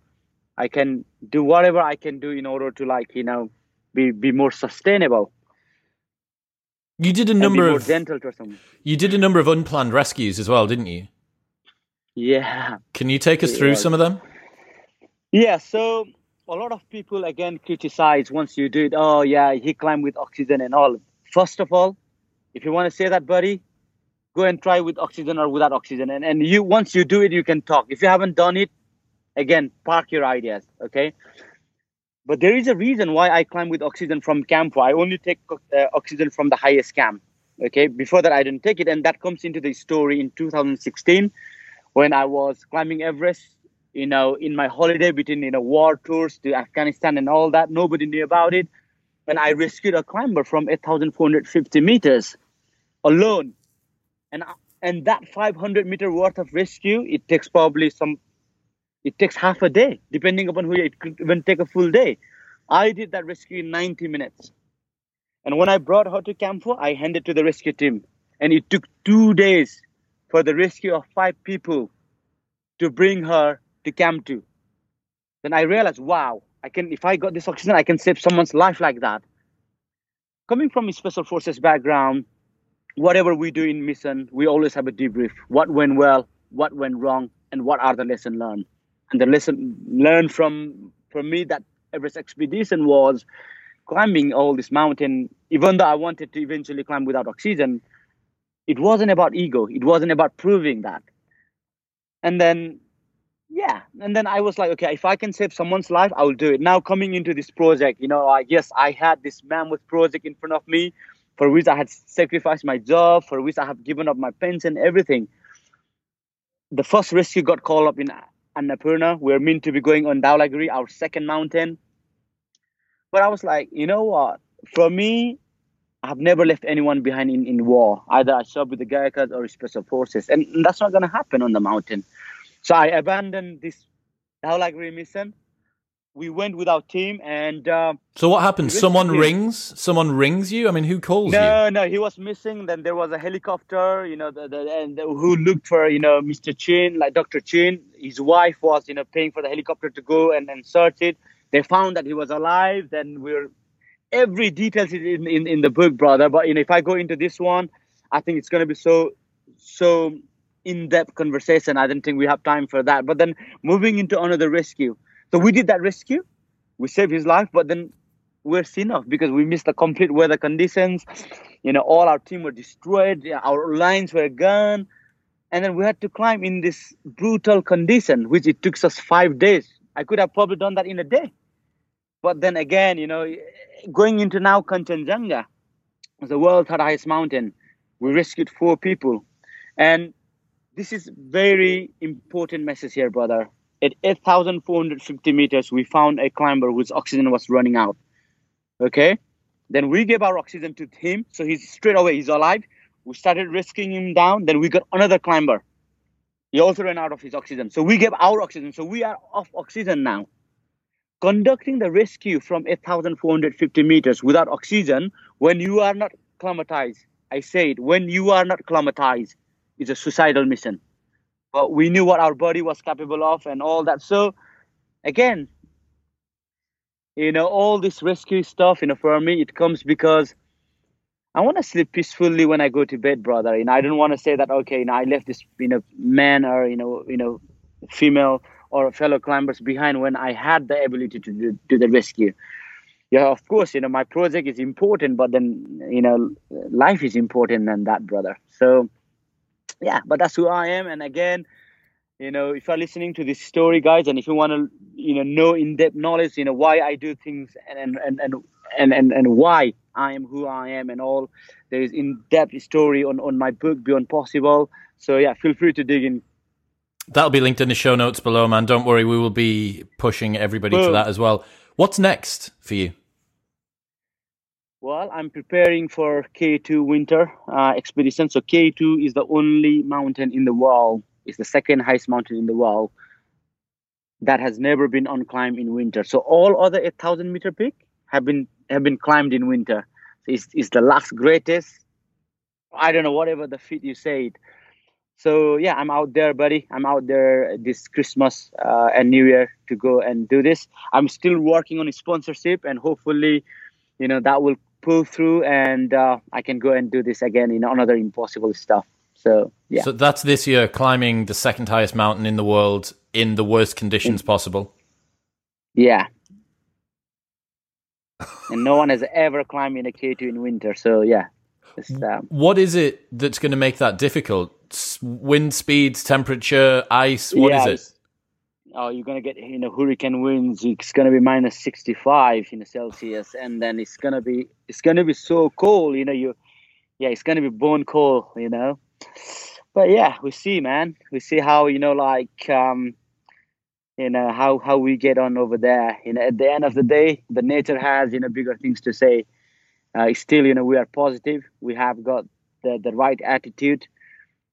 I can do whatever I can do in order to like, you know, be be more sustainable. You did a number of gentle to someone. You did a number of unplanned rescues as well, didn't you? Yeah. Can you take us through some of them? Yeah, so a lot of people again criticize once you do it. Oh yeah, he climbed with oxygen and all. First of all, if you want to say that, buddy, go and try with oxygen or without oxygen. And and you once you do it, you can talk. If you haven't done it, again, park your ideas. Okay. But there is a reason why I climb with oxygen from camp. I only take uh, oxygen from the highest camp. Okay. Before that, I didn't take it, and that comes into the story in 2016 when I was climbing Everest you know, in my holiday between, you know, war tours to Afghanistan and all that. Nobody knew about it. And I rescued a climber from 8,450 meters alone. And, and that 500 meter worth of rescue, it takes probably some, it takes half a day, depending upon who it could even take a full day. I did that rescue in 90 minutes. And when I brought her to Camp 4, I handed to the rescue team. And it took two days for the rescue of five people to bring her to Camp 2. Then I realized, wow, I can if I got this oxygen, I can save someone's life like that. Coming from a special forces background, whatever we do in mission, we always have a debrief. What went well, what went wrong, and what are the lessons learned. And the lesson learned from from me that Everest expedition was climbing all this mountain, even though I wanted to eventually climb without oxygen, it wasn't about ego. It wasn't about proving that. And then yeah and then i was like okay if i can save someone's life i will do it now coming into this project you know i guess i had this mammoth project in front of me for which i had sacrificed my job for which i have given up my pension everything the first rescue got called up in annapurna we're meant to be going on Dhaulagiri, our second mountain but i was like you know what for me I've never left anyone behind in, in war. Either I serve with the Gurkhas or special forces. And that's not going to happen on the mountain. So I abandoned this Dhaulagiri mission. We went with our team, and uh, so what happened? Someone rings. Someone rings you. I mean, who calls no, you? No, no, he was missing. Then there was a helicopter, you know, the, the, and who looked for you know Mr. Chin, like Dr. Chin. His wife was you know paying for the helicopter to go and, and search it. They found that he was alive. Then we're every detail is in, in, in the book, brother. But you know, if I go into this one, I think it's going to be so so in-depth conversation. I don't think we have time for that. But then moving into another rescue. So we did that rescue. We saved his life, but then we're seen off because we missed the complete weather conditions. You know, all our team were destroyed. Our lines were gone. And then we had to climb in this brutal condition, which it took us five days. I could have probably done that in a day. But then again, you know, going into now Kanchenjunga, the world's highest mountain, we rescued four people. And this is very important message here, brother. At 8,450 meters, we found a climber whose oxygen was running out. Okay. Then we gave our oxygen to him, so he's straight away he's alive. We started risking him down. Then we got another climber. He also ran out of his oxygen, so we gave our oxygen. So we are off oxygen now. Conducting the rescue from 8,450 meters without oxygen when you are not climatized. I say it, when you are not climatized is a suicidal mission. But we knew what our body was capable of and all that. So again, you know, all this rescue stuff, you know, for me, it comes because I want to sleep peacefully when I go to bed, brother. Know, I don't want to say that, okay, you know, I left this, you know, man or, you know, you know, female or fellow climbers behind when I had the ability to do, do the rescue. Yeah, of course, you know, my project is important, but then, you know, life is important than that, brother. So, yeah, but that's who I am. And again, you know if you're listening to this story guys and if you want to you know know in-depth knowledge you know why i do things and and and and and, and, and why i am who i am and all there is in-depth story on on my book beyond possible. So yeah feel free to dig in. That'll be linked in the show notes below man. Don't worry we will be pushing everybody Boom. to that as well. What's next for you well, I'm preparing for K2 winter uh, expedition. So K2 is the only mountain in the world it's the second highest mountain in the world that has never been on climb in winter. So all other 8,000 meter peak have been have been climbed in winter. So it's, it's the last greatest. I don't know whatever the feat you said. So yeah, I'm out there, buddy. I'm out there this Christmas uh, and New Year to go and do this. I'm still working on a sponsorship, and hopefully, you know, that will pull through, and uh, I can go and do this again in another impossible stuff. So yeah. So that's this year climbing the second highest mountain in the world in the worst conditions possible. Yeah. and no one has ever climbed in a K2 in winter. So yeah. Um, what is it that's going to make that difficult? Wind speeds, temperature, ice. What yeah, is it? Oh, you're gonna get you know hurricane winds. It's gonna be minus 65 in Celsius, and then it's gonna be it's gonna be so cold. You know you, yeah, it's gonna be bone cold. You know, but yeah, we see, man. We see how you know, like, um, you know, how how we get on over there. You know, at the end of the day, the nature has you know bigger things to say. Uh, still, you know, we are positive. We have got the the right attitude.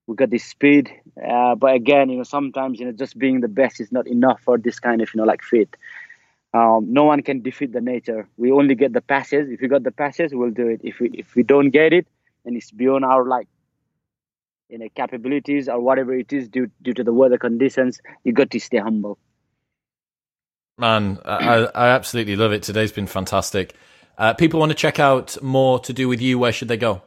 We got the speed, uh, but again, you know, sometimes you know, just being the best is not enough for this kind of you know like fit. Um, no one can defeat the nature. We only get the passes. If we got the passes, we'll do it. If we if we don't get it, and it's beyond our like you know capabilities or whatever it is due due to the weather conditions you got to stay humble man i i absolutely love it today's been fantastic uh, people want to check out more to do with you where should they go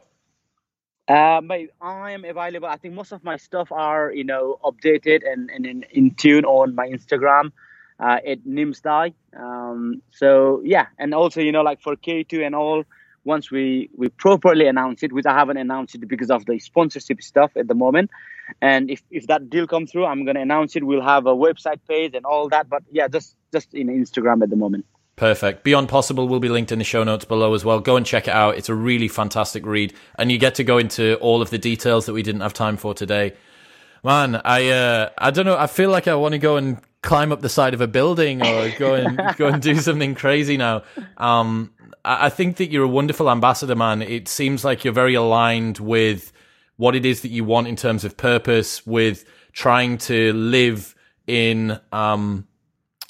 uh, I am available. I think most of my stuff are, you know, updated and, and in, in tune on my Instagram uh, at Nimsdai. Um, so yeah, and also, you know, like for K2 and all, once we we properly announce it, which I haven't announced it because of the sponsorship stuff at the moment. And if, if that deal comes through, I'm gonna announce it. We'll have a website page and all that. But yeah, just just in Instagram at the moment. Perfect. Beyond Possible will be linked in the show notes below as well. Go and check it out. It's a really fantastic read, and you get to go into all of the details that we didn't have time for today. Man, I uh, I don't know. I feel like I want to go and climb up the side of a building or go and go and do something crazy now. Um, I think that you're a wonderful ambassador, man. It seems like you're very aligned with what it is that you want in terms of purpose, with trying to live in um,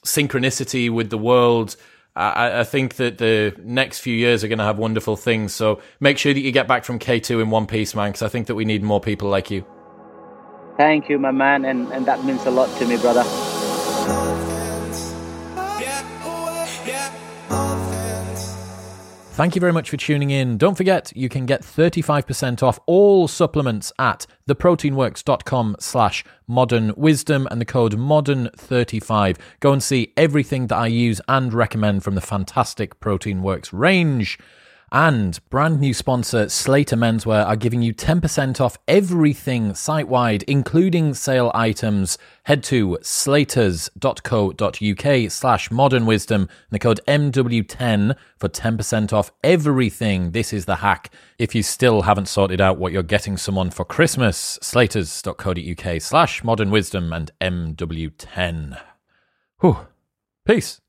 synchronicity with the world. I, I, think that the next few years are going to have wonderful things. So make sure that you get back from K2 in one piece, man, because I think that we need more people like you. Thank you, my man, and, and that means a lot to me, brother. Thank you very much for tuning in. Don't forget, you can get 35% off all supplements at theproteinworks.com slash modern wisdom and the code modern35. Go and see everything that I use and recommend from the fantastic Protein Works range. And brand new sponsor Slater Menswear are giving you 10% off everything site wide, including sale items. Head to slaters.co.uk slash modern wisdom and the code MW10 for 10% off everything. This is the hack. If you still haven't sorted out what you're getting someone for Christmas, slaters.co.uk slash modern wisdom and MW10. Whew. Peace.